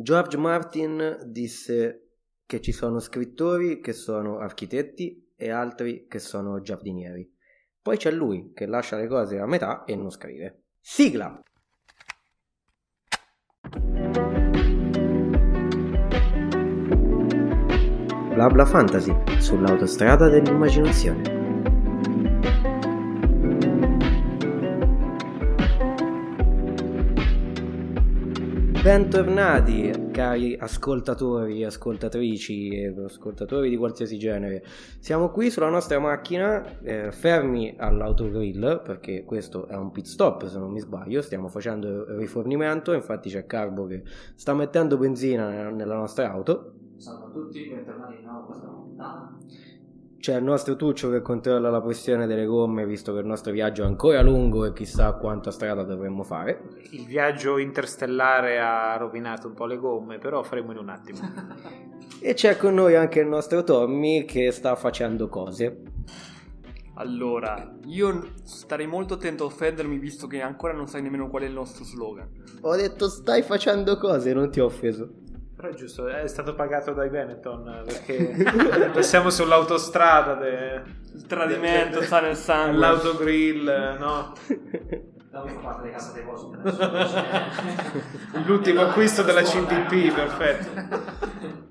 George Martin disse che ci sono scrittori che sono architetti e altri che sono giardinieri. Poi c'è lui che lascia le cose a metà e non scrive. Sigla! Blabla Fantasy sull'autostrada dell'immaginazione. Bentornati cari ascoltatori, ascoltatrici e ascoltatori di qualsiasi genere. Siamo qui sulla nostra macchina, eh, fermi all'autogrill, perché questo è un pit stop se non mi sbaglio, stiamo facendo il rifornimento, infatti c'è Carbo che sta mettendo benzina nella nostra auto. Salve a tutti, bentornati di nuovo a questa puntata. C'è il nostro Tuccio che controlla la pressione delle gomme, visto che il nostro viaggio è ancora lungo e chissà quanta strada dovremmo fare. Il viaggio interstellare ha rovinato un po' le gomme, però faremo in un attimo. e c'è con noi anche il nostro Tommy che sta facendo cose. Allora, io starei molto attento a offendermi visto che ancora non sai nemmeno qual è il nostro slogan. Ho detto stai facendo cose, non ti ho offeso. Però è giusto, è stato pagato dai Benetton perché siamo sull'autostrada. De, il tradimento de, sta nel sangue. L'autogrill, no? Case deposito. L'ultimo acquisto della CDP, perfetto.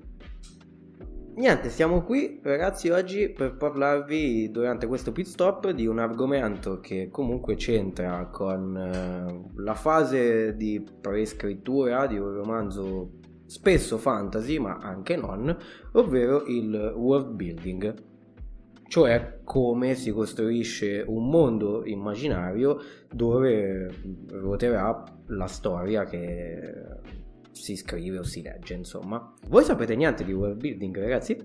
Niente, siamo qui ragazzi oggi per parlarvi durante questo pit stop di un argomento che comunque c'entra con eh, la fase di prescrittura di un romanzo spesso fantasy ma anche non, ovvero il world building, cioè come si costruisce un mondo immaginario dove ruoterà la storia che si scrive o si legge, insomma. Voi sapete niente di world building, ragazzi?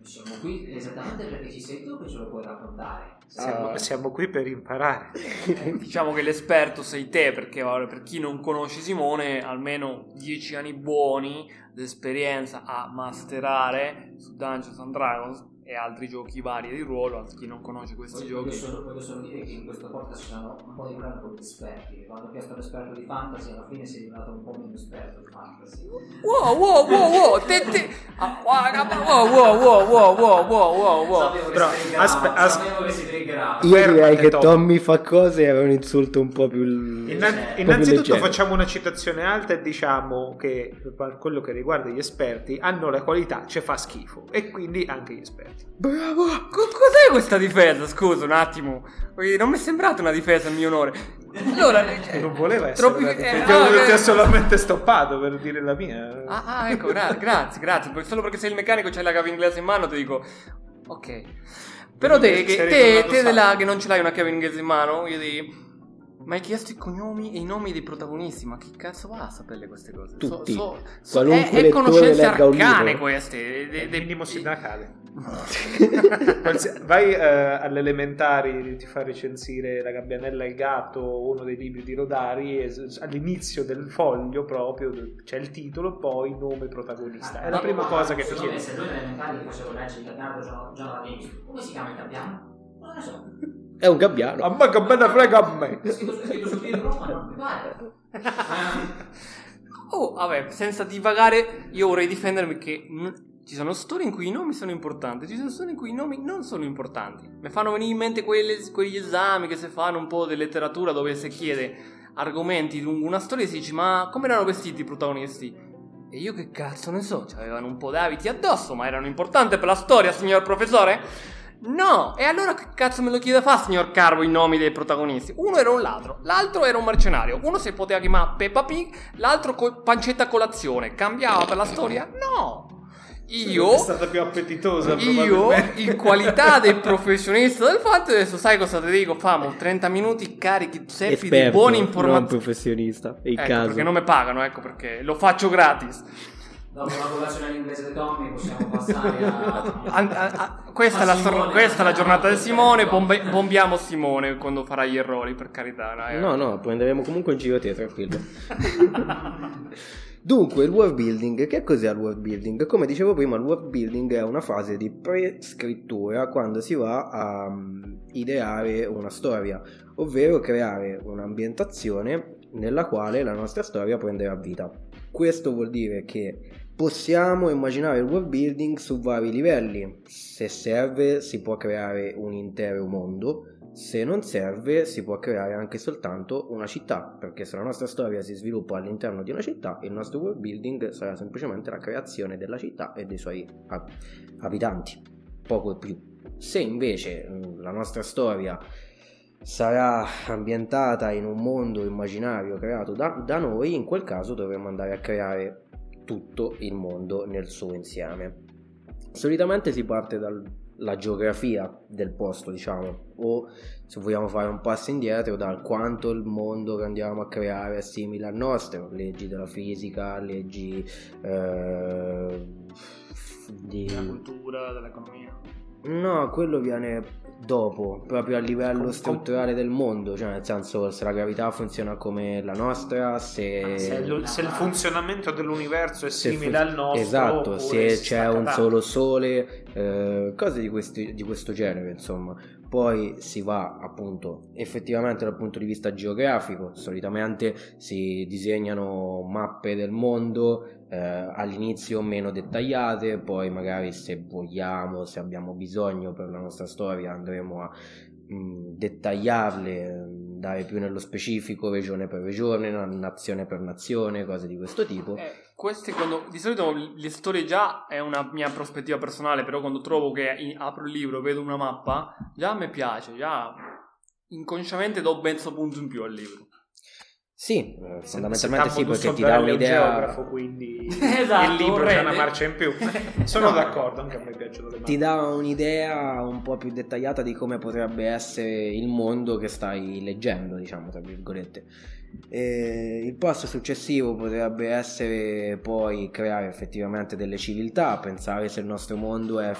Siamo qui esattamente perché ci sei tu che ce lo puoi raccontare. Siamo, uh, siamo qui per imparare. diciamo che l'esperto sei te, perché per chi non conosce Simone, almeno 10 anni buoni di esperienza a masterare su Dungeons and Dragons e altri giochi vari di ruolo, a chi non conosce questi voglio, giochi. Voglio solo, voglio solo dire che in questo podcast ci sono un po' di con gli esperti. Quando ho chiesto l'esperto di fantasy, alla fine si è diventato un po' meno esperto di fantasy. Wow, wow, wow, wow, te, te. Ah, wow, wow, wow, wow, wow, wow, wow, wow. Però, aspe- aspe- che si triggerà. Io direi che Tommy fa cose era un insulto un po' più. Innan- po innanzitutto più facciamo una citazione alta e diciamo che per quello che riguarda gli esperti hanno la qualità, ci fa schifo. E quindi anche gli esperti. Bravo! cos'è questa difesa? Scusa un attimo. Non mi è sembrata una difesa a mio onore. Allora, cioè, non voleva essere troppi... una difesa. Eh, no, ti ho solamente stoppato per dire la mia. Ah, ah ecco, gra- grazie, grazie. Solo perché sei il meccanico e c'hai la chiave inglese in mano, ti dico. Ok. Però te, che, te, te là che non ce l'hai una chiave inglese in mano, io ti ma hai chiesto i cognomi e i nomi dei protagonisti, ma chi cazzo va a saperle queste cose? Tutti. So, so, so, è, è conoscenze arcane queste. De, de, minimo sindacale. Vai uh, all'elementari, ti fa recensire La gabbianella e il gatto, uno dei libri di Rodari, e all'inizio del foglio proprio c'è il titolo, poi nome protagonista. È la prima cosa che ti chiede. Se noi elementari facevo leggere il gabbiano giornalista, come si chiama il gabbiano? Non lo so. È un gabbiano. A me che me ne frega a me. Oh, vabbè, senza divagare, io vorrei difendermi che ci sono storie in cui i nomi sono importanti, ci sono storie in cui i nomi non sono importanti. Mi fanno venire in mente quelle, quegli esami che si fanno un po' di letteratura dove si chiede argomenti lungo una storia e si dice ma come erano vestiti i protagonisti? E io che cazzo ne so, avevano un po' d'abiti addosso, ma erano importanti per la storia, signor professore? No, e allora che cazzo me lo chiede fa, signor Carbo, i nomi dei protagonisti? Uno era un ladro, l'altro era un mercenario, uno si poteva chiamare Peppa Pig, l'altro co- pancetta colazione. Cambiava per la storia? No. Io, è stata più appetitosa. Io, in qualità del professionista del fatto, adesso sai cosa ti dico? Famo 30 minuti carichi di buone informazioni. Non professionista, il ecco, caso. Perché non mi pagano, ecco perché lo faccio gratis. Dopo la colazione all'inglese di Tommy possiamo passare a... a, a, a questa, è la, questa, è la, giornata di Simone, bombe, bombiamo Simone quando farà gli errori, per carità. Dai, no, no, prenderemo comunque in giro te, tranquillo. Dunque, il world building, che cos'è il world building? Come dicevo prima, il world building è una fase di prescrittura quando si va a um, ideare una storia, ovvero creare un'ambientazione nella quale la nostra storia prenderà vita. Questo vuol dire che possiamo immaginare il world building su vari livelli. Se serve si può creare un intero mondo, se non serve si può creare anche soltanto una città, perché se la nostra storia si sviluppa all'interno di una città, il nostro world building sarà semplicemente la creazione della città e dei suoi ab- abitanti, poco più. Se invece la nostra storia sarà ambientata in un mondo immaginario creato da, da noi, in quel caso dovremmo andare a creare tutto il mondo nel suo insieme. Solitamente si parte dalla geografia del posto, diciamo, o se vogliamo fare un passo indietro, dal quanto il mondo che andiamo a creare è simile al nostro, leggi della fisica, leggi eh, di... della cultura, dell'economia. No, quello viene dopo, proprio a livello Com- strutturale del mondo, cioè nel senso se la gravità funziona come la nostra, se... Se, il- se il funzionamento dell'universo è se simile fun- al nostro, Esatto, se c'è un solo sole, eh, cose di, questi- di questo genere, insomma. Poi si va appunto effettivamente dal punto di vista geografico, solitamente si disegnano mappe del mondo eh, all'inizio meno dettagliate, poi magari se vogliamo, se abbiamo bisogno per la nostra storia andremo a mh, dettagliarle, mh, dare più nello specifico regione per regione, na- nazione per nazione, cose di questo tipo. Eh, queste quando di solito le storie già è una mia prospettiva personale, però quando trovo che apro il libro, vedo una mappa, già me piace, già inconsciamente do mezzo punto in più al libro. Sì, eh, fondamentalmente sì, perché ti dà è un un'idea. geografo, quindi Esatto, il libro c'è una marcia in più. Sono No. d'accordo, anche a me piacciono le Ti dà un'idea un po' più dettagliata di come potrebbe essere il mondo che stai leggendo, diciamo, tra virgolette. E il passo successivo potrebbe essere poi creare effettivamente delle civiltà, pensare se il nostro mondo è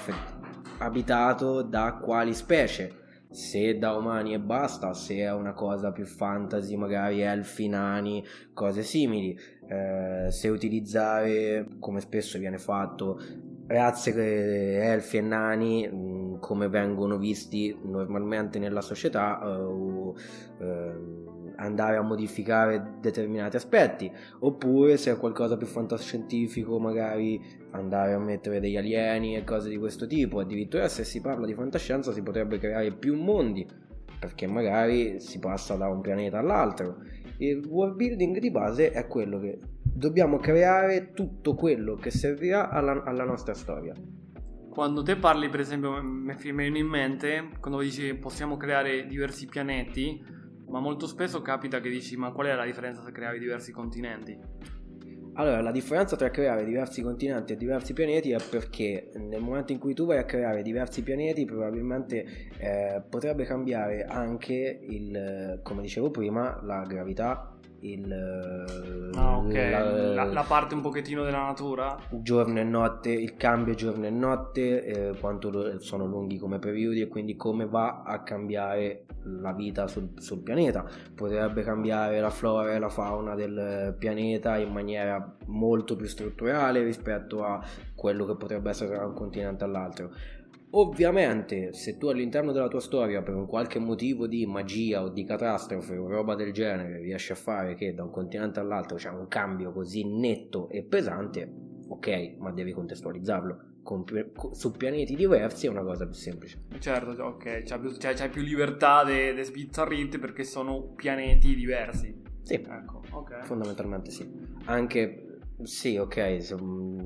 abitato da quali specie, se da umani e basta, se è una cosa più fantasy, magari elfi, nani, cose simili, eh, se utilizzare, come spesso viene fatto, razze elfi e nani mh, come vengono visti normalmente nella società eh, o ehm, andare a modificare determinati aspetti oppure se è qualcosa più fantascientifico magari andare a mettere degli alieni e cose di questo tipo addirittura se si parla di fantascienza si potrebbe creare più mondi perché magari si passa da un pianeta all'altro il world building di base è quello che dobbiamo creare tutto quello che servirà alla, alla nostra storia. Quando te parli, per esempio, mi viene in mente quando dici possiamo creare diversi pianeti, ma molto spesso capita che dici ma qual è la differenza se creavi diversi continenti? Allora, la differenza tra creare diversi continenti e diversi pianeti è perché nel momento in cui tu vai a creare diversi pianeti, probabilmente eh, potrebbe cambiare anche il, come dicevo prima, la gravità, il, Ah, ok, la- la, la parte un pochettino della natura. giorno e notte, il cambio giorno e notte, eh, quanto sono lunghi come periodi e quindi come va a cambiare la vita sul, sul pianeta. Potrebbe cambiare la flora e la fauna del pianeta in maniera molto più strutturale rispetto a quello che potrebbe essere da un continente all'altro. Ovviamente, se tu all'interno della tua storia, per un qualche motivo di magia o di catastrofe o roba del genere, riesci a fare che da un continente all'altro c'è un cambio così netto e pesante, ok, ma devi contestualizzarlo. Con su pianeti diversi è una cosa più semplice. Certo, ok, c'hai più, c'hai- c'hai più libertà di sbizzarrirti perché sono pianeti diversi. Sì, Ecco, ok. fondamentalmente sì. Anche, sì, ok, se- mm,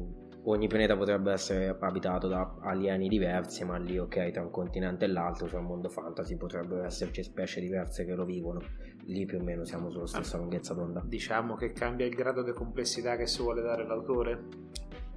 ogni pianeta potrebbe essere abitato da alieni diversi, ma lì, ok, tra un continente e l'altro, cioè un mondo fantasy, potrebbero esserci specie diverse che lo vivono. Lì più o meno siamo sulla stessa lunghezza d'onda. Diciamo che cambia il grado di complessità che si vuole dare all'autore.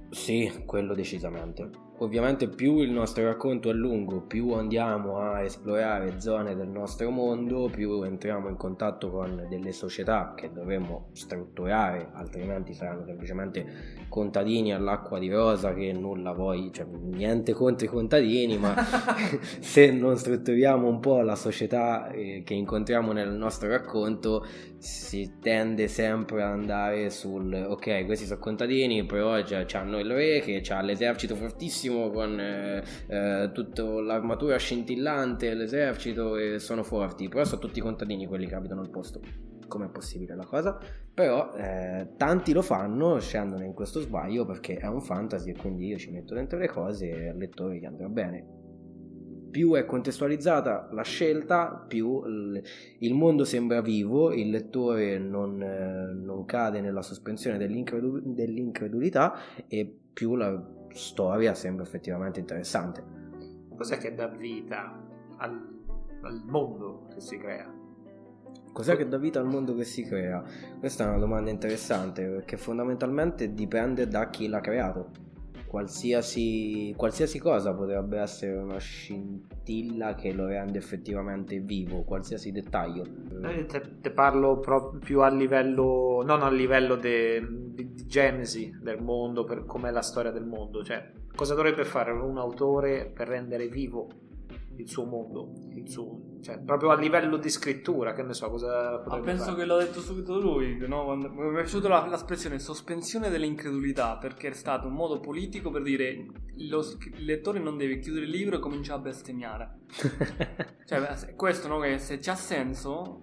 Sì, quello decisamente. Ovviamente più il nostro racconto è lungo, più andiamo a esplorare zone del nostro mondo, più entriamo in contatto con delle società che dovremmo strutturare, altrimenti saranno semplicemente contadini all'acqua di rosa che nulla poi, cioè niente contro i contadini, ma se non strutturiamo un po' la società eh, che incontriamo nel nostro racconto, si tende sempre ad andare sul ok, questi sono contadini, però già hanno il re che ha l'esercito fortissimo con eh, eh, tutta l'armatura scintillante, l'esercito e sono forti, però sono tutti contadini quelli che abitano al posto. com'è possibile la cosa, però eh, tanti lo fanno, scendono in questo sbaglio perché è un fantasy e quindi io ci metto dentro le cose e al lettore gli andrà bene. Più è contestualizzata la scelta, più il mondo sembra vivo, il lettore non, eh, non cade nella sospensione dell'incredul- dell'incredulità e più la storia sembra effettivamente interessante. Cos'è che dà vita al, al mondo che si crea? Cos'è che dà vita al mondo che si crea? Questa è una domanda interessante perché fondamentalmente dipende da chi l'ha creato. Qualsiasi, qualsiasi cosa potrebbe essere una scintilla che lo rende effettivamente vivo, qualsiasi dettaglio. Eh, te, te parlo proprio a livello, non a livello di genesi del mondo, per com'è la storia del mondo. Cioè, cosa dovrebbe fare un autore per rendere vivo il suo mondo, il suo, cioè, proprio a livello di scrittura, che ne so cosa potrebbe ah, penso fare. che l'ha detto subito lui, no? Quando, mi è piaciuta la, l'espressione sospensione dell'incredulità, perché è stato un modo politico per dire lo, il lettore non deve chiudere il libro e cominciare a bestemmiare. cioè, questo no, che se c'ha senso,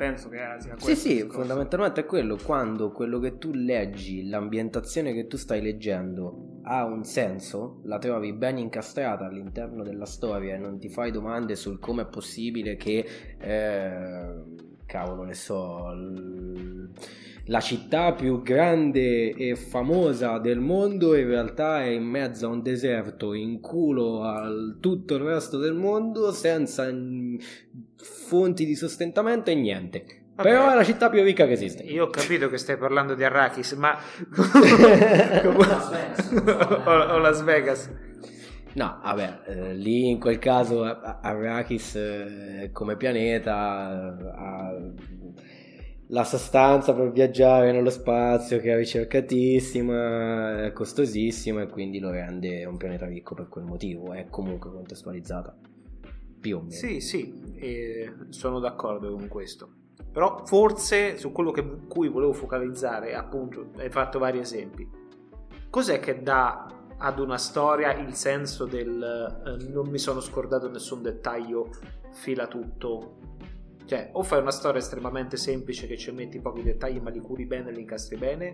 penso che sia questo. Sì, sì, fondamentalmente è quello, quando quello che tu leggi, l'ambientazione che tu stai leggendo ha un senso, la trovi ben incastrata all'interno della storia e non ti fai domande sul come è possibile che, eh, cavolo ne so, l- la città più grande e famosa del mondo in realtà è in mezzo a un deserto, in culo a tutto il resto del mondo, senza fonti di sostentamento e niente. Vabbè. Però è la città più ricca che esiste. Io ho capito che stai parlando di Arrakis, ma... o, o Las Vegas. No, vabbè, eh, lì in quel caso Arrakis eh, come pianeta ha la sostanza per viaggiare nello spazio che è ricercatissima, è costosissima e quindi lo rende un pianeta ricco per quel motivo, è comunque contestualizzata. Più o meno. Sì, sì, eh, sono d'accordo con questo. Però forse su quello che, cui volevo focalizzare, appunto, hai fatto vari esempi. Cos'è che dà ad una storia il senso del eh, non mi sono scordato nessun dettaglio, fila tutto, cioè, o fai una storia estremamente semplice che ci metti pochi dettagli ma li curi bene li incastri bene,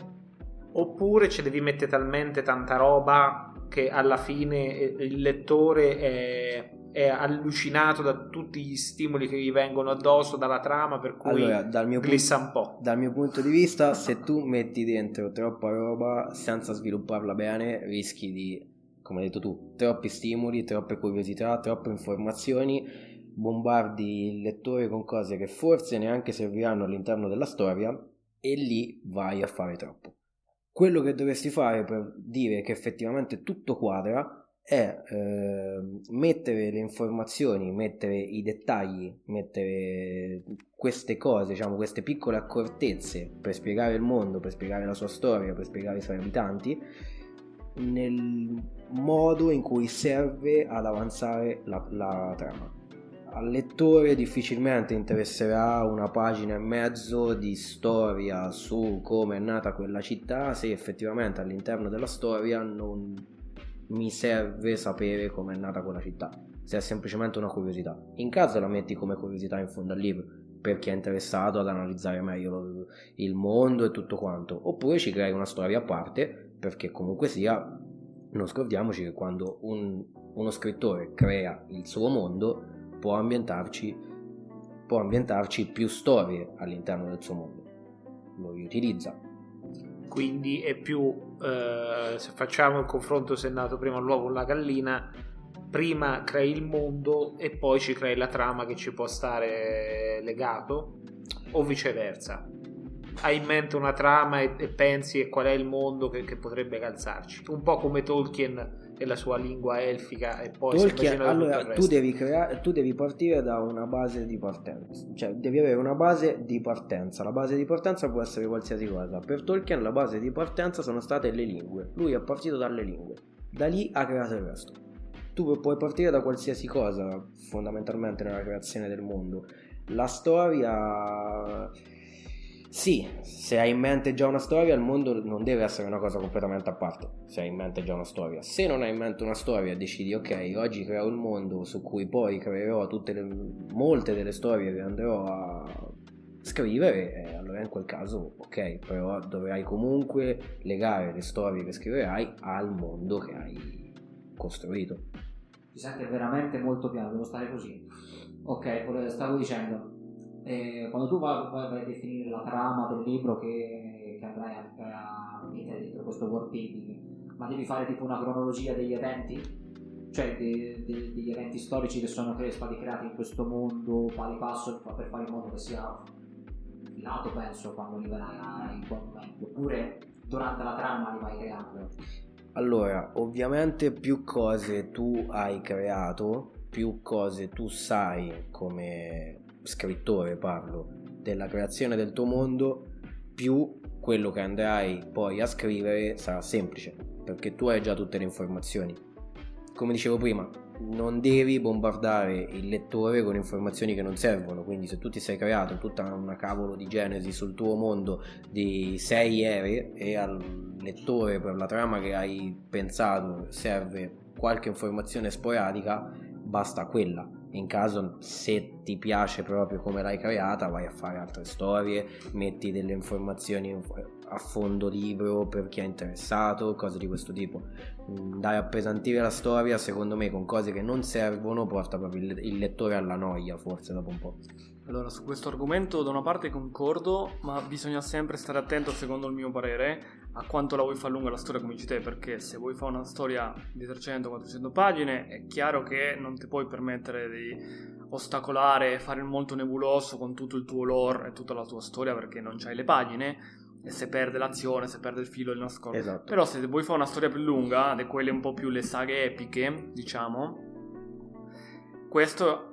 oppure ci devi mettere talmente tanta roba che alla fine il lettore è, è allucinato da tutti gli stimoli che gli vengono addosso dalla trama, per cui allora, dal mio glissa un po'. Dal mio punto di vista, se tu metti dentro troppa roba senza svilupparla bene, rischi di, come hai detto tu, troppi stimoli, troppe curiosità, troppe informazioni bombardi il lettore con cose che forse neanche serviranno all'interno della storia e lì vai a fare troppo. Quello che dovresti fare per dire che effettivamente tutto quadra è eh, mettere le informazioni, mettere i dettagli, mettere queste cose, diciamo queste piccole accortezze per spiegare il mondo, per spiegare la sua storia, per spiegare i suoi abitanti nel modo in cui serve ad avanzare la, la trama al lettore difficilmente interesserà una pagina e mezzo di storia su come è nata quella città se effettivamente all'interno della storia non mi serve sapere come è nata quella città, se è semplicemente una curiosità. In caso la metti come curiosità in fondo al libro per chi è interessato ad analizzare meglio il mondo e tutto quanto, oppure ci crei una storia a parte perché comunque sia, non scordiamoci che quando un, uno scrittore crea il suo mondo può ambientarci, può ambientarci più storie all'interno del suo mondo. Lo riutilizza. Quindi è più, eh, se facciamo il confronto se è nato prima l'uovo o la gallina, prima crei il mondo e poi ci crei la trama che ci può stare legato o viceversa hai in mente una trama e, e pensi a qual è il mondo che, che, potrebbe calzarci un po' come Tolkien e la sua lingua elfica e poi Tolkien, allora tu devi, crea- tu devi partire da una base di partenza cioè devi avere una base di partenza. La base di partenza può essere qualsiasi cosa. Per Tolkien la base di partenza sono state le lingue. Lui è partito dalle lingue. Da lì ha creato il resto. Tu puoi partire da qualsiasi cosa fondamentalmente nella creazione del mondo. La storia sì, se hai in mente già una storia, il mondo non deve essere una cosa completamente a parte. Se hai in mente già una storia, se non hai in mente una storia, decidi ok, oggi creo un mondo su cui poi creerò le, molte delle storie che andrò a scrivere, eh, allora in quel caso ok, però dovrai comunque legare le storie che scriverai al mondo che hai costruito. Si sente veramente molto piano, devo stare così. Ok, stavo dicendo, eh, quando tu vai, vai- a definire la trama del libro che, che andrai a, a mettere dentro questo world building, ma devi fare tipo una cronologia degli eventi? Cioè de- de- degli eventi storici che sono stati creati in questo mondo, pari passo, per fare in modo che sia filato, penso, quando arriverai in quel momento. Oppure durante la trama li vai creando. Allora, ovviamente più cose tu hai creato, più cose tu sai come scrittore parlo della creazione del tuo mondo, più quello che andrai poi a scrivere sarà semplice, perché tu hai già tutte le informazioni. Come dicevo prima, non devi bombardare il lettore con informazioni che non servono, quindi se tu ti sei creato tutta una cavolo di genesi sul tuo mondo di 6 ere e al lettore per la trama che hai pensato serve qualche informazione sporadica, basta quella. In caso se ti piace proprio come l'hai creata, vai a fare altre storie, metti delle informazioni a fondo libro per chi è interessato, cose di questo tipo. Mm, a appesantire la storia, secondo me, con cose che non servono, porta proprio il il lettore alla noia, forse dopo un po'. Allora, su questo argomento da una parte concordo, ma bisogna sempre stare attento, secondo il mio parere, a quanto la vuoi far lunga la storia come dici te, perché se vuoi fare una storia di 300-400 pagine, è chiaro che non ti puoi permettere di ostacolare e fare molto nebuloso con tutto il tuo lore e tutta la tua storia perché non c'hai le pagine e se perde l'azione, se perde il filo il nascosto. Esatto. Però se vuoi fare una storia più lunga, di quelle un po' più le saghe epiche, diciamo, questo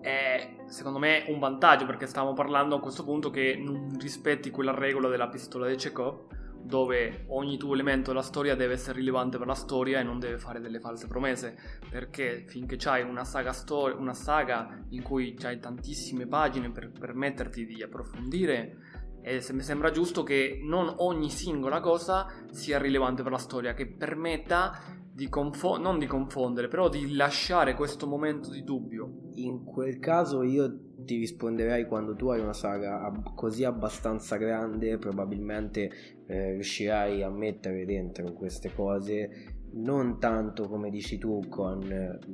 è secondo me un vantaggio perché stavamo parlando a questo punto che non rispetti quella regola della pistola di Chekhov dove ogni tuo elemento della storia deve essere rilevante per la storia e non deve fare delle false promesse perché finché c'hai una saga, stor- una saga in cui c'hai tantissime pagine per permetterti di approfondire e se mi sembra giusto che non ogni singola cosa sia rilevante per la storia che permetta di confo- non di confondere però di lasciare questo momento di dubbio. In quel caso io ti risponderei quando tu hai una saga ab- così abbastanza grande, probabilmente eh, riuscirai a mettere dentro queste cose non tanto come dici tu con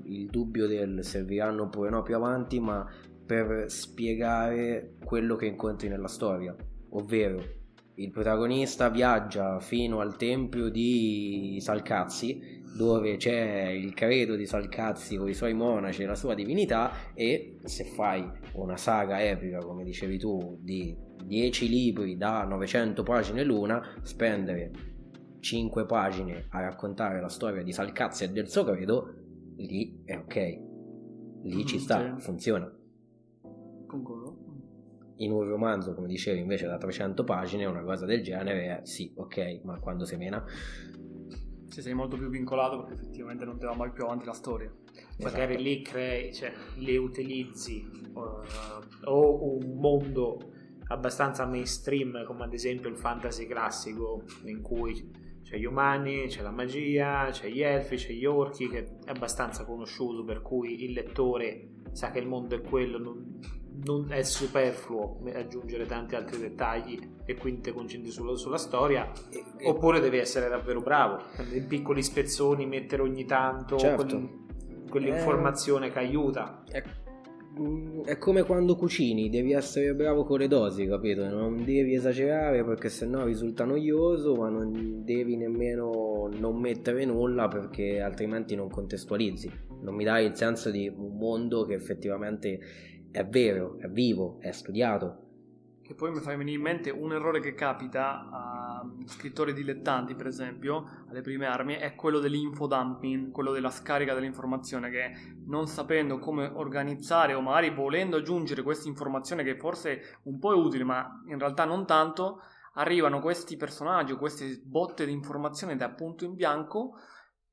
il dubbio del serviranno oppure no più avanti, ma per spiegare quello che incontri nella storia, ovvero il protagonista viaggia fino al tempio di Salcazzi dove c'è il credo di Salcazzi con i suoi monaci e la sua divinità e se fai una saga epica come dicevi tu di 10 libri da 900 pagine l'una spendere 5 pagine a raccontare la storia di Salcazzi e del suo credo lì è ok. Lì ci sta, funziona. Concordo in un romanzo come dicevi invece da 300 pagine una cosa del genere è sì ok ma quando si mena se sei molto più vincolato perché effettivamente non te va mai più avanti la storia magari Esatto. lì crei, cioè, le utilizzi eh, o un mondo abbastanza mainstream come ad esempio il fantasy classico in cui c'è gli umani, c'è la magia, c'è gli elfi, c'è gli orchi che è abbastanza conosciuto per cui il lettore sa che il mondo è quello, non, non è superfluo aggiungere tanti altri dettagli e quindi ti concentri solo sulla storia E- e- oppure devi essere davvero bravo in piccoli spezzoni mettere ogni tanto Certo. quel- quell'informazione che aiuta È, mm, è come quando cucini, devi essere bravo con le dosi, capito? Non devi esagerare perché sennò risulta noioso, ma non devi nemmeno non mettere nulla perché altrimenti non contestualizzi. Non mi dai il senso di un mondo che effettivamente è vero, è vivo, è studiato. Che poi mi fa venire in mente un errore che capita a scrittori dilettanti, per esempio, alle prime armi, è quello dell'infodumping, quello della scarica dell'informazione, che non sapendo come organizzare o magari volendo aggiungere questa informazione che forse un po' è utile, ma in realtà non tanto, arrivano questi personaggi o queste botte di informazione da punto in bianco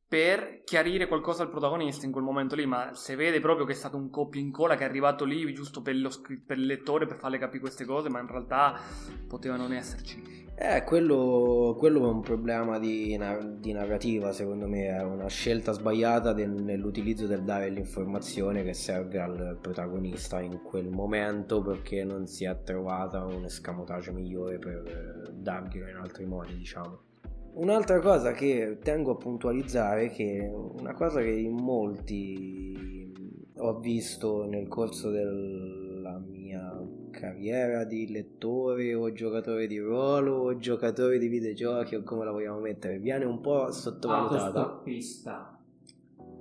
per chiarire qualcosa al protagonista in quel momento lì, ma se vede proprio che è stato un copia e incolla che è arrivato lì giusto per, lo, per il lettore per farle capire queste cose, ma in realtà poteva non esserci. Eh, quello, quello è un problema di, di, narrativa, secondo me, è una scelta sbagliata del, nell'utilizzo del dare l'informazione che serve al protagonista in quel momento perché non si è trovata un escamotage migliore per darglielo in altri modi, diciamo. Un'altra cosa che tengo a puntualizzare è che una cosa che in molti ho visto nel corso della mia carriera di lettore o giocatore di ruolo o giocatore di videogiochi o come la vogliamo mettere, viene un po' sottovalutata. Autostoppista.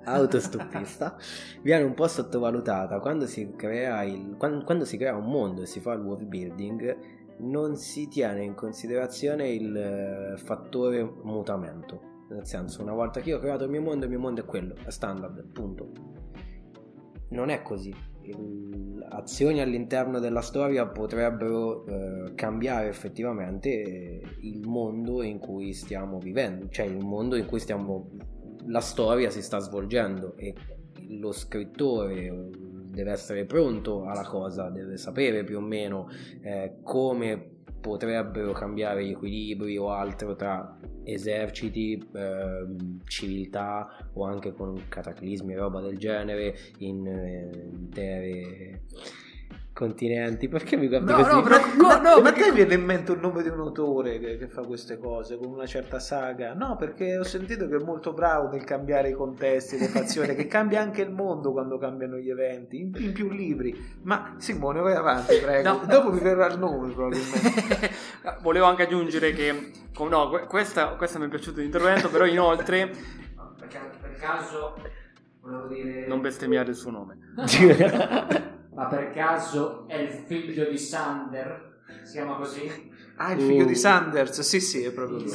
Autostoppista viene un po' sottovalutata quando si crea il quando, quando si crea un mondo e si fa il world building non si tiene in considerazione il eh, fattore mutamento. Nel senso, una volta che io ho creato il mio mondo, il mio mondo è quello, è standard, punto. Non è così. Azioni all'interno della storia potrebbero eh, cambiare effettivamente il mondo in cui stiamo vivendo, cioè il mondo in cui stiamo, la storia si sta svolgendo e lo scrittore deve essere pronto alla cosa, deve sapere più o meno eh, come potrebbero cambiare gli equilibri o altro tra eserciti, eh, civiltà o anche con cataclismi e roba del genere in eh, intere continenti. Perché mi guardi no, così? No, però, no, no, ma te viene in mente il nome di un autore che, che, fa queste cose con una certa saga? No, perché ho sentito che è molto bravo nel cambiare i contesti, le fazioni, che cambia anche il mondo quando cambiano gli eventi, in, in più libri. Ma Simone, vai avanti, prego. No. Dopo mi verrà il nome probabilmente. Volevo anche aggiungere che, no, questa, questa mi è piaciuto l'intervento, però inoltre... perché per caso volevo dire... Non bestemmiare il suo nome. Ma per caso è il figlio di Sander? Si chiama così? Ah, il figlio uh. di Sanders, sì, sì, è proprio lui.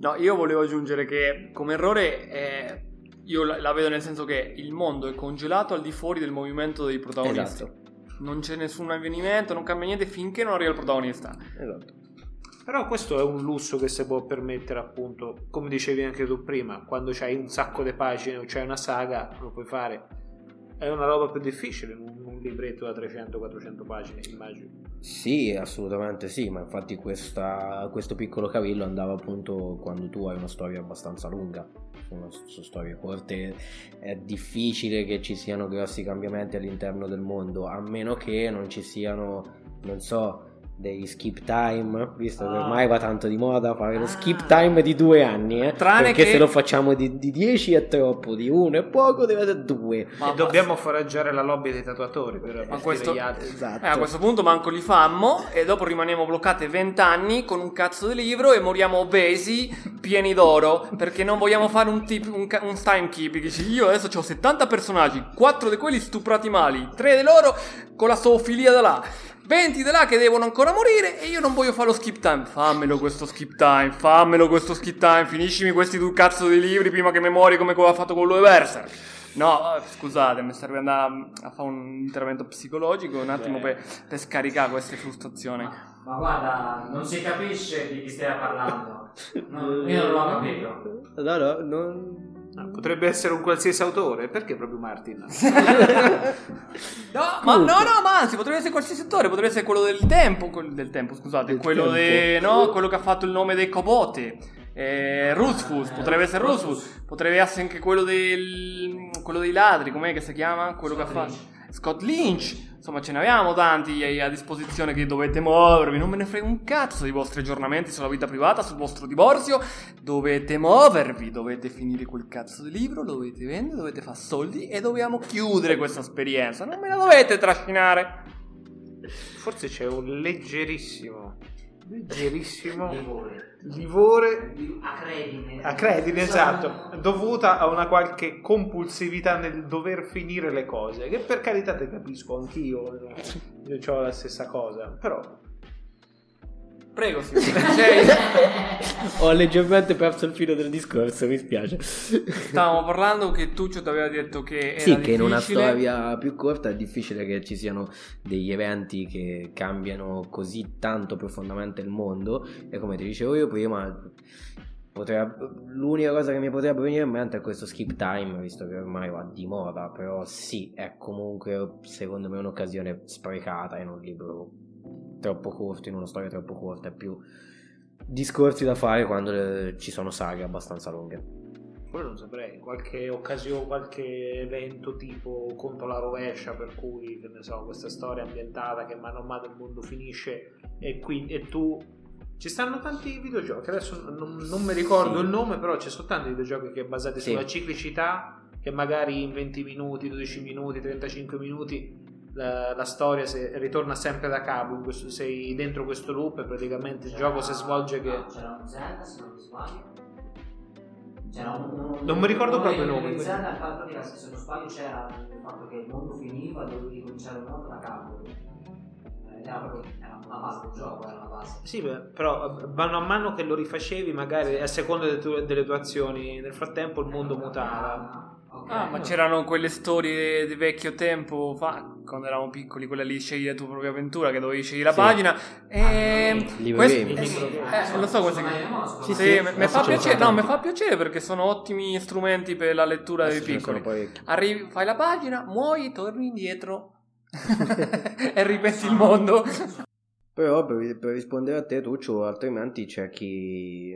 No, io volevo aggiungere che come errore è... io la, la, vedo nel senso che il mondo è congelato al di fuori del movimento dei protagonisti. Esatto. Non c'è nessun avvenimento, non cambia niente finché non arriva il protagonista. Esatto. Però questo è un lusso che si può permettere, appunto, come dicevi anche tu prima, quando c'hai un sacco di pagine o c'hai una saga, lo puoi fare è una roba più difficile un, libretto da 300-400 pagine, immagino. Sì, assolutamente sì, ma infatti questa, questo piccolo cavillo andava appunto quando tu hai una storia abbastanza lunga. Sono, sono storie corte, è difficile che ci siano grossi cambiamenti all'interno del mondo, a meno che non ci siano, non so, dei skip time, visto che ormai va tanto di moda fare lo skip ah. time di due anni, eh? Tranne perché che... se lo facciamo di, di 10 è troppo, di uno è poco, deve essere due. Ma e dobbiamo foraggiare la lobby dei tatuatori per a questo... Esatto. Eh, a questo punto manco li fammo e dopo rimaniamo bloccati 20 anni con un cazzo di libro e moriamo obesi, pieni d'oro, perché non vogliamo fare un, tip, un, un time keep, dici io adesso ho 70 personaggi, 4 di quelli stuprati mali, 3 di loro con la zoofilia da là. 20 di là che devono ancora morire e io non voglio fare lo skip time. Fammelo questo skip time, fammelo questo skip time, finiscimi questi due cazzo di libri prima che mi muori come ha fatto con lo Berserk. No, scusate, mi serve andare a fare un intervento psicologico un attimo per, per, scaricare queste frustrazioni. Ma, ma, guarda, non si capisce di chi stai parlando. No, io non l'ho capito. No, no, non Ah, potrebbe essere un qualsiasi autore, perché proprio Martin? no, ma, no, no, ma anzi, potrebbe essere qualsiasi autore, potrebbe essere quello del tempo, del tempo, scusate, del quello, tempo. De, no, quello che ha fatto il nome dei Cobote. Eh, Rutfus, potrebbe essere Rutfus, potrebbe essere anche quello del quello dei ladri, com'è che si chiama? Quello Scott che ha fatto Scott Lynch. Insomma, ce ne abbiamo tanti a disposizione che dovete muovervi. Non me ne frega un cazzo dei vostri aggiornamenti sulla vita privata, sul vostro divorzio. Dovete muovervi, dovete finire quel cazzo di libro, dovete vendere, dovete fare soldi e dobbiamo chiudere questa esperienza. Non me la dovete trascinare. Forse c'è un leggerissimo leggerissimo. Livore. Acredine. Acredine esatto. Dovuta a una qualche compulsività nel dover finire le cose che per carità te capisco anch'io io ho la stessa cosa però Prego, Silvio. Ho leggermente perso il filo del discorso, mi spiace. Stavamo parlando che Tuccio ti aveva detto che era Sì, difficile. che in una storia più corta è difficile che ci siano degli eventi che cambiano così tanto profondamente il mondo e come ti dicevo io prima potrebbe- l'unica cosa che mi potrebbe venire in mente è questo skip time, visto che ormai va di moda, però sì, è comunque secondo me un'occasione sprecata in un libro troppo corto, in una storia troppo corta, è più discorsi da fare quando eh, ci sono saghe abbastanza lunghe. Quello non saprei, qualche occasione, qualche evento tipo contro la rovescia per cui, che ne so, questa storia ambientata che mano a mano il mondo finisce e, quindi, e tu... Ci stanno tanti videogiochi, adesso non, non mi ricordo Sì. il nome, però ci sono tanti videogiochi che basati Sì. sulla ciclicità, che magari in 20 minuti, 12 minuti, 35 minuti la, la storia se- ritorna sempre da capo, questo- sei dentro questo loop e praticamente il gioco si svolge che... C'era un Zelda, se non mi sbaglio. C'era un, Non mi ricordo proprio dei- i nomi, dei quindi. Zelda, in pratica, se non sbaglio, c'era il fatto che il mondo finiva, dovevi ricominciare un mondo da capo. Eh, Era proprio era una base del gioco, era una base. Sì, però eh, mano a mano che lo rifacevi, magari a seconda delle tue, delle tue azioni, nel frattempo il mondo mutava. Ok. Ah, ma c'erano quelle storie di vecchio tempo fa, quando eravamo piccoli, quella lì scegli la tua propria avventura, che dovevi scegliere la Sì. pagina. E Libro quest- game. eh, eh, lo so si Sì, sì, mi- fa no, fa piacere perché sono ottimi strumenti per la lettura dei Adesso piccoli. Arrivi, fai la pagina, muovi, torni indietro e ripeti il mondo. Però per, per rispondere a te, Tuccio, altrimenti c'è chi,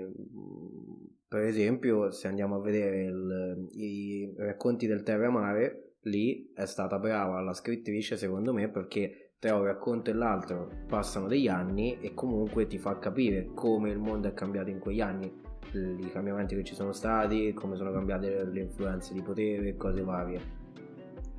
per esempio, se andiamo a vedere il- i racconti del Terramare, lì è stata brava la scrittrice, secondo me, perché tra un racconto e l'altro passano degli anni e comunque ti fa capire come il mondo è cambiato in quegli anni, i cambiamenti che ci sono stati, come sono cambiate le influenze di potere, cose varie.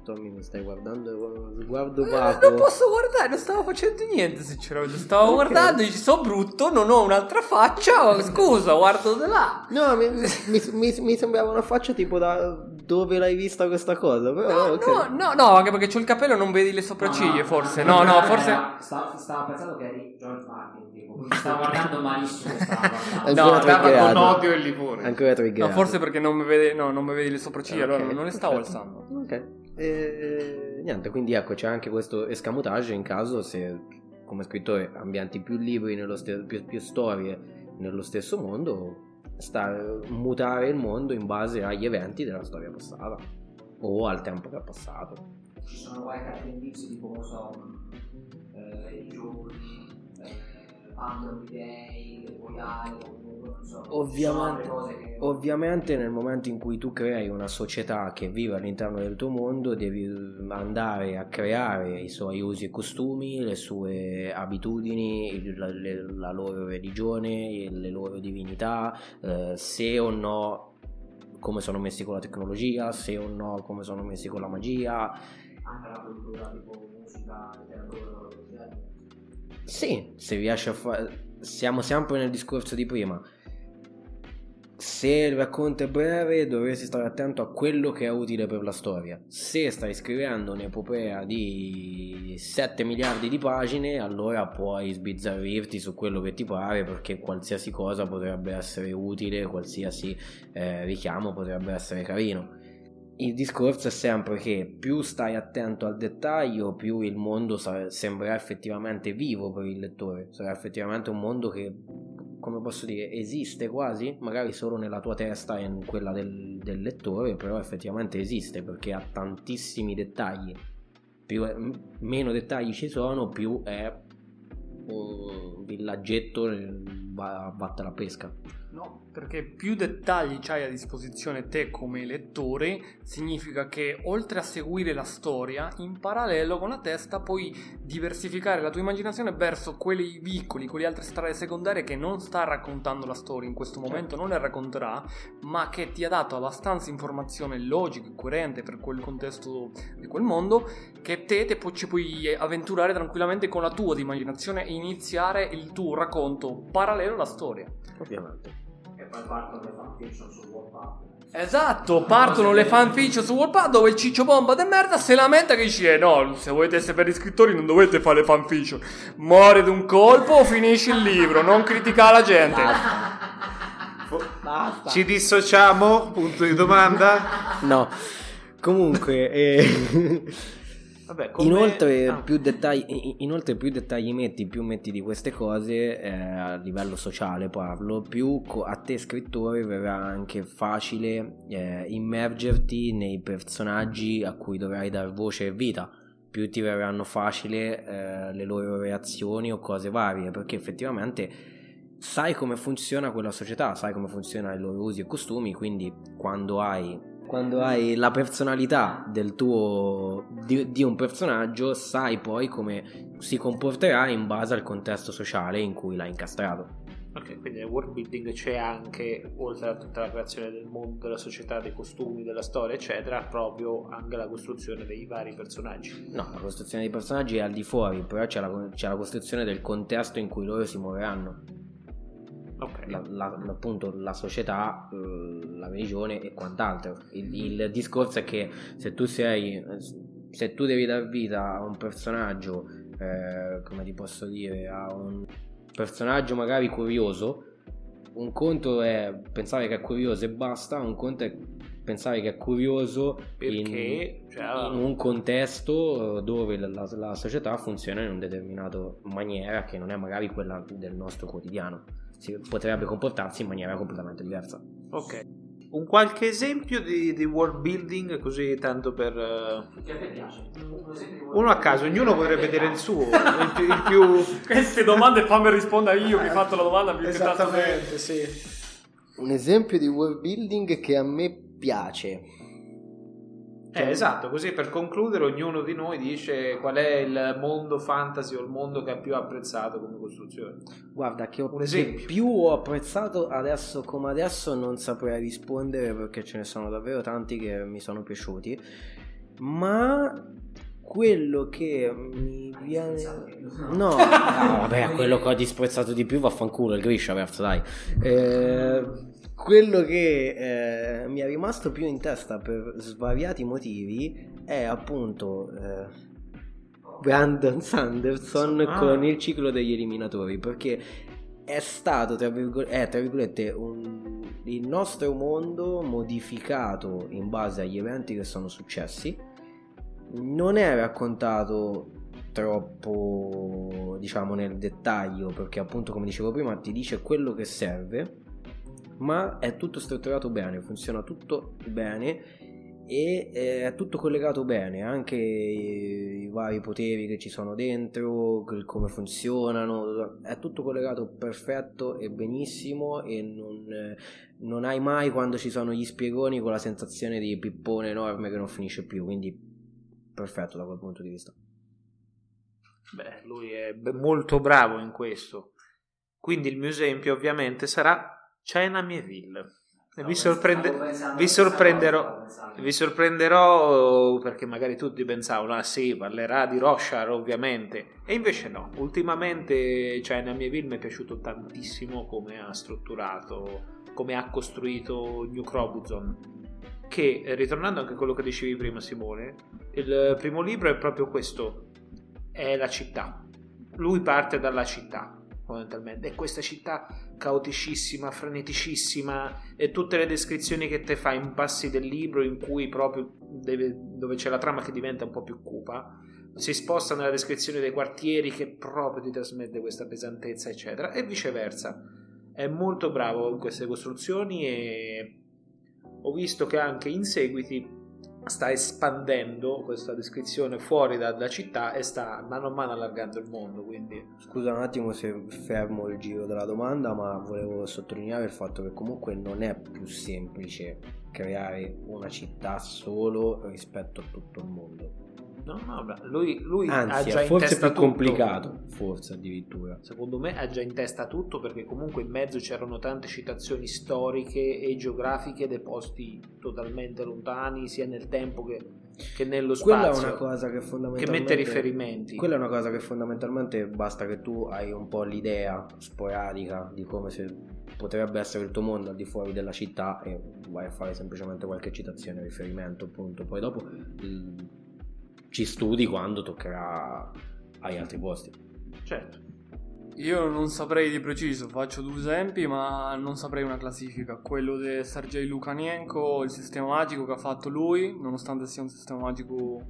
Tommy mi stai guardando con uno sguardo Eh, vago. non posso guardare, non stavo facendo niente sinceramente. Stavo Ok. guardando, dici sono brutto, non ho un'altra faccia. Scusa, guardo di là. No, mi, mi- mi- mi sembrava una faccia tipo da dove l'hai vista questa cosa. Però, No, ok. no, no, no, anche perché c'ho il capello e non vedi le sopracciglia, forse. No, no, forse. Stava, stava pensando che eri George Martin, tipo, stava guardando malissimo. Stava guardando. Ancora No, triggerato. dava con odio il livore. Ancora triggerato. No, forse perché non mi vedi, no, non mi vedi le sopracciglia, Ok, allora non le stavo perfetto. alzando. Ok. E, niente, quindi ecco, c'è anche questo escamotage in caso se come scrittore ambienti più libri, nello ste- più, più storie nello stesso mondo, sta, mutare il mondo in base agli eventi della storia passata o al tempo che è passato. Ci sono qualche altro indizio, tipo, non so, eh, i giorni, eh, Phantom Day, le boiali, o comunque, non so. Ovviamente, che- ovviamente nel momento in cui tu crei una società che vive all'interno del tuo mondo devi andare a creare i suoi usi e costumi, le sue abitudini, la, le- la loro religione, le loro divinità, eh, se o no come sono messi con la tecnologia, se o no come sono messi con la magia. anche la cultura, tipo musica, letteratura. Sì, se riesci a fare... Siamo sempre nel discorso di prima. Se il racconto è breve dovresti stare attento a quello che è utile per la storia. Se stai scrivendo un'epopea di 7 miliardi di pagine, allora puoi sbizzarrirti su quello che ti pare perché qualsiasi cosa potrebbe essere utile, qualsiasi eh, richiamo potrebbe essere carino. Il discorso è sempre che più stai attento al dettaglio, più il mondo sa- sembrerà effettivamente vivo per il lettore. Sarà effettivamente un mondo che, come posso dire, esiste quasi, magari solo nella tua testa e in quella del, del lettore, però effettivamente esiste perché ha tantissimi dettagli. Più è- meno dettagli ci sono, più è un villaggetto eh, va, vatta la pesca. No, perché più dettagli c'hai a disposizione te come lettore, significa che oltre a seguire la storia, in parallelo con la testa puoi diversificare la tua immaginazione verso quei vicoli, quelle altre strade secondarie che non sta raccontando la storia in questo momento, non le racconterà, ma che ti ha dato abbastanza informazione logica e coerente per quel contesto di quel mondo, che te, te pu- ci puoi avventurare tranquillamente con la tua immaginazione e iniziare il tuo racconto parallelo alla storia. Ovviamente. Poi partono le fanfiction su Wattpad. Esatto, partono le fanfiction su Wattpad dove il ciccio bomba de merda se lamenta che dice "Eh no, se volete essere per scrittori non dovete fare le fanfiction. Muore d'un colpo o finisci il libro, non criticare la gente. Basta. Ci dissociamo? Punto di domanda. No, comunque, eh, Vabbè, come- Inoltre, ah. più dettagli, inoltre, più dettagli metti, più metti di queste cose eh, a livello sociale, parlo, più a te scrittore verrà anche facile eh, immergerti nei personaggi a cui dovrai dar voce e vita. Più ti verranno facile eh, le loro reazioni o cose varie, perché effettivamente sai come funziona quella società, sai come funzionano i loro usi e costumi, quindi quando hai quando hai la personalità del tuo di, di un personaggio sai poi come si comporterà in base al contesto sociale in cui l'hai incastrato. Ok, quindi nel world building c'è anche, oltre a tutta la creazione del mondo, della società, dei costumi, della storia, eccetera, proprio anche la costruzione dei vari personaggi. no la costruzione dei personaggi è al di fuori però c'è la, c'è la costruzione del contesto in cui loro si muoveranno Ok. la- la- appunto la società la religione e quant'altro il, il discorso è che se tu sei se tu devi dar vita a un personaggio eh, come ti posso dire a un personaggio magari curioso un conto è pensare che è curioso e basta un conto è pensare che è curioso Perché, in, cioè, in un contesto dove la, la- la società funziona in una determinata maniera che non è magari quella del nostro quotidiano si potrebbe comportarsi in maniera completamente diversa Ok. Un qualche esempio di, di world building, così tanto per... Che a te piace? Uno a caso, ognuno potrebbe dire il suo, il più... il più- Queste domande fammi rispondere io che ho fatto la domanda più che tanto Esattamente, sì. un esempio di world building che a me piace Eh, esatto, così per concludere ognuno di noi dice qual è il mondo fantasy o il mondo che ha più apprezzato come costruzione. Guarda, che, ho, Un esempio. che più ho apprezzato adesso come adesso non saprei rispondere perché ce ne sono davvero tanti che mi sono piaciuti, ma quello che mi viene... No, ah, vabbè, quello che ho disprezzato di più vaffanculo, il Grishaverse, dai. Eh, quello che eh, mi è rimasto più in testa per svariati motivi è appunto... eh, Brandon Sanderson Ah. con il ciclo degli eliminatori perché è stato tra, virgo- è, tra virgolette un- il nostro mondo modificato in base agli eventi che sono successi non è raccontato troppo diciamo nel dettaglio perché appunto come dicevo prima ti dice quello che serve ma è tutto strutturato bene funziona tutto bene e eh, è tutto collegato bene, anche i, vari poteri che ci sono dentro, come funzionano, è tutto collegato perfetto e benissimo e non, non hai mai quando ci sono gli spiegoni con la sensazione di pippone enorme che non finisce più, quindi perfetto da quel punto di vista. Beh, lui è molto bravo in questo. Quindi il mio esempio ovviamente sarà China Mieville. Vi, sorprende- vi sorprenderò, vi sorprenderò perché magari tutti pensavano, ah sì, parlerà di Roshar ovviamente. E invece no, ultimamente China Mieville mi è piaciuto tantissimo come ha strutturato, come ha costruito New Crobuzon. Che, ritornando anche a quello che dicevi prima Simone, il primo libro è proprio questo, è la città. Lui parte dalla città, fondamentalmente. E questa città caoticissima, freneticissima, e tutte le descrizioni che te fa in passi del libro in cui proprio deve- dove c'è la trama che diventa un po' più cupa, si sposta nella descrizione dei quartieri che proprio ti trasmette questa pesantezza, eccetera, e viceversa. È molto bravo in queste costruzioni e ho visto che anche in seguiti sta espandendo questa descrizione fuori dalla città e sta mano a mano allargando il mondo, quindi Scusa un attimo se fermo il giro della domanda, ma volevo sottolineare il fatto che comunque non è più semplice creare una città solo rispetto a tutto il mondo. No, no, lui, lui ha Anzi, in forse più tutto. complicato, forse addirittura. Secondo me ha già in testa tutto perché comunque in mezzo c'erano tante citazioni storiche e geografiche dei posti totalmente lontani sia nel tempo che, che nello Quella è spazio una cosa che che fondamentalmente mette riferimenti. Quella è una cosa che fondamentalmente basta che tu hai un po' l'idea sporadica di come se potrebbe essere il tuo mondo al di fuori della città e vai a fare semplicemente qualche citazione, riferimento, appunto. Poi dopo l- ci studi quando toccherà agli altri posti. Certo. Io non saprei di preciso, faccio due esempi, ma non saprei una classifica. Quello di Sergei Lukanienko, il sistema magico che ha fatto lui, nonostante sia un sistema magico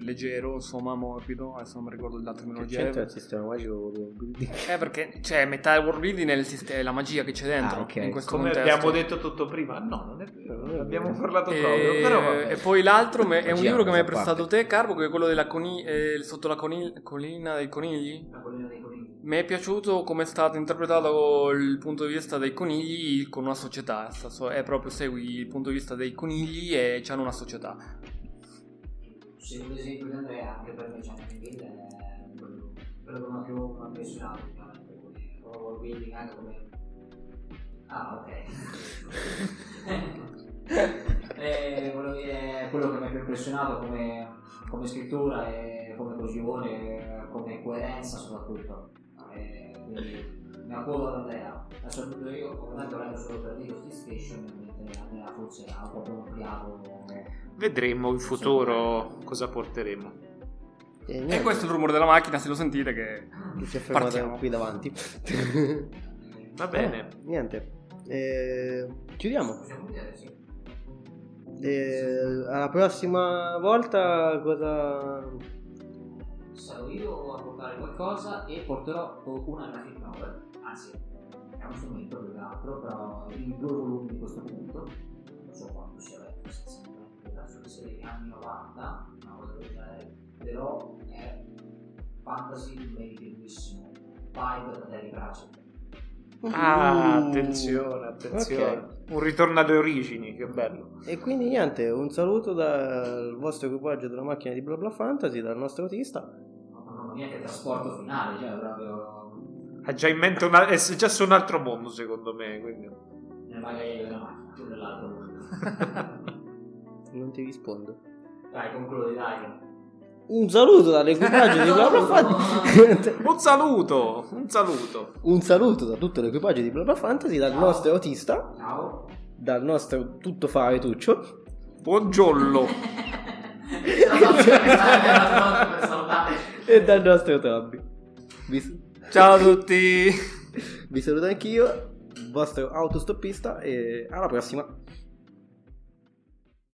leggero, insomma, morbido, adesso non mi ricordo la Che terminologia. c'entra il sistema magico con il building? Eh, perché c'è metà del world building è, il sist- è la magia che c'è dentro Ah, ok. in questo Come contesto. abbiamo detto tutto prima, no, non è vero, Non è abbiamo vero. parlato E, proprio. Però vabbè. e poi l'altro me- è un libro che mi hai prestato parte. te, Carbo, che è quello della coni- eh, sotto la coni- collina dei conigli. La collina dei conigli. Mi è piaciuto come è stato interpretato il punto di vista dei conigli con una società. È proprio segui il punto di vista dei conigli e hanno una società. Seguo l'esempio di Andrea, anche per me Gianni Bill è quello, quello che mi ha più impressionato building, anche come... Ah, ok. Eh, volevo dire, quello che mi ha più impressionato come, come scrittura e come coesione, come coerenza soprattutto. Eh, quindi mi accodo ad Andrea. Adesso tutto io ovviamente volendo solo per dire Steel Station, mentre forse ha proprio ampliato Vedremo in futuro cosa porteremo. E, E niente, questo è il rumore della macchina, se lo sentite che... che si è fermata Partiamo. qui davanti. Va bene. Eh, niente. Eh, chiudiamo. Eh, alla prossima volta cosa... Sarò io a portare qualcosa e porterò una graphic novel, anzi è un strumento più che altro, però in due volumi di questo punto, non so quanto sia vecchio, sinceramente, penso che sia degli anni 90, una cosa del genere, però è fantasy bellissimo, vibe da Terry Pratchett. Ah, Uh, attenzione, attenzione. ok. Un ritorno alle origini, che bello. E quindi niente, un saluto dal vostro equipaggio della macchina di BlaBla Fantasy, dal nostro autista. Mamma mia che trasporto finale, cioè proprio Ha già in mente una... è già su un altro mondo, secondo me. Quindi... nel bagagliaio della macchina, più nell'altro mondo. Non ti rispondo. Dai, concludi, dai. Un saluto dall'equipaggio di BlaBla Fantasy. un saluto, un saluto. un saluto da tutto l'equipaggio di BlaBla Fantasy, dal Ciao. nostro autista, Ciao. dal nostro tuttofare Tuccio. Buongiorno. e dal nostro Toby. Vi, Ciao a tutti! vi saluto anch'io, il vostro autostoppista e alla prossima.